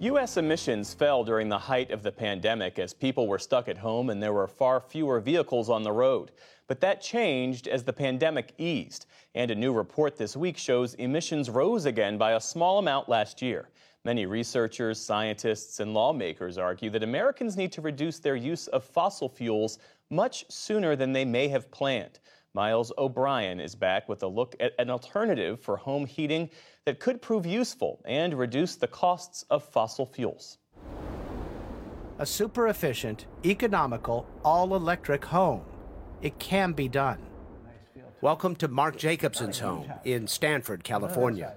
U.S. emissions fell during the height of the pandemic as people were stuck at home and there were far fewer vehicles on the road. But that changed as the pandemic eased. And a new report this week shows emissions rose again by a small amount last year. Many researchers, scientists, and lawmakers argue that Americans need to reduce their use of fossil fuels much sooner than they may have planned. Miles O'Brien is back with a look at an alternative for home heating that could prove useful and reduce the costs of fossil fuels. A super efficient, economical, all electric home. It can be done. Welcome to Mark Jacobson's home in Stanford, California.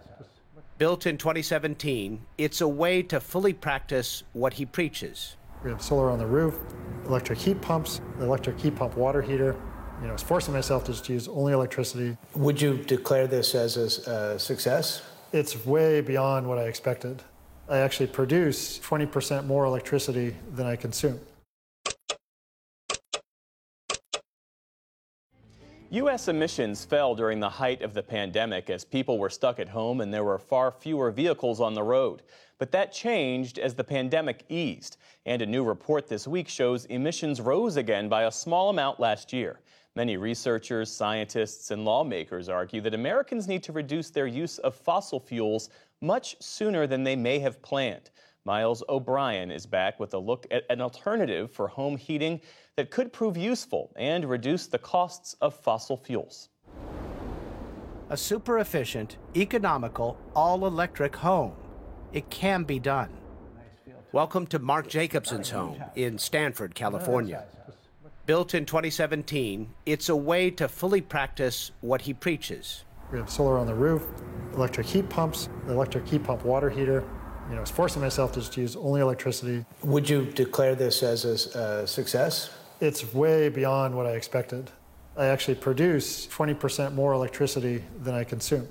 Built in 2017, it's a way to fully practice what he preaches. We have solar on the roof, electric heat pumps, electric heat pump water heater, you know, I was forcing myself to just use only electricity. Would you declare this as a uh, success? It's way beyond what I expected. I actually produce 20% more electricity than I consume. U.S. emissions fell during the height of the pandemic as people were stuck at home and there were far fewer vehicles on the road. But that changed as the pandemic eased. And a new report this week shows emissions rose again by a small amount last year. Many researchers, scientists, and lawmakers argue that Americans need to reduce their use of fossil fuels much sooner than they may have planned. Miles O'Brien is back with a look at an alternative for home heating that could prove useful and reduce the costs of fossil fuels. A super efficient, economical, all electric home. It can be done. Welcome to Mark Jacobson's home in Stanford, California. Built in 2017, it's a way to fully practice what he preaches. We have solar on the roof, electric heat pumps, electric heat pump water heater. You know, I was forcing myself to just use only electricity. Would you declare this as a uh, success? It's way beyond what I expected. I actually produce 20% more electricity than I consume.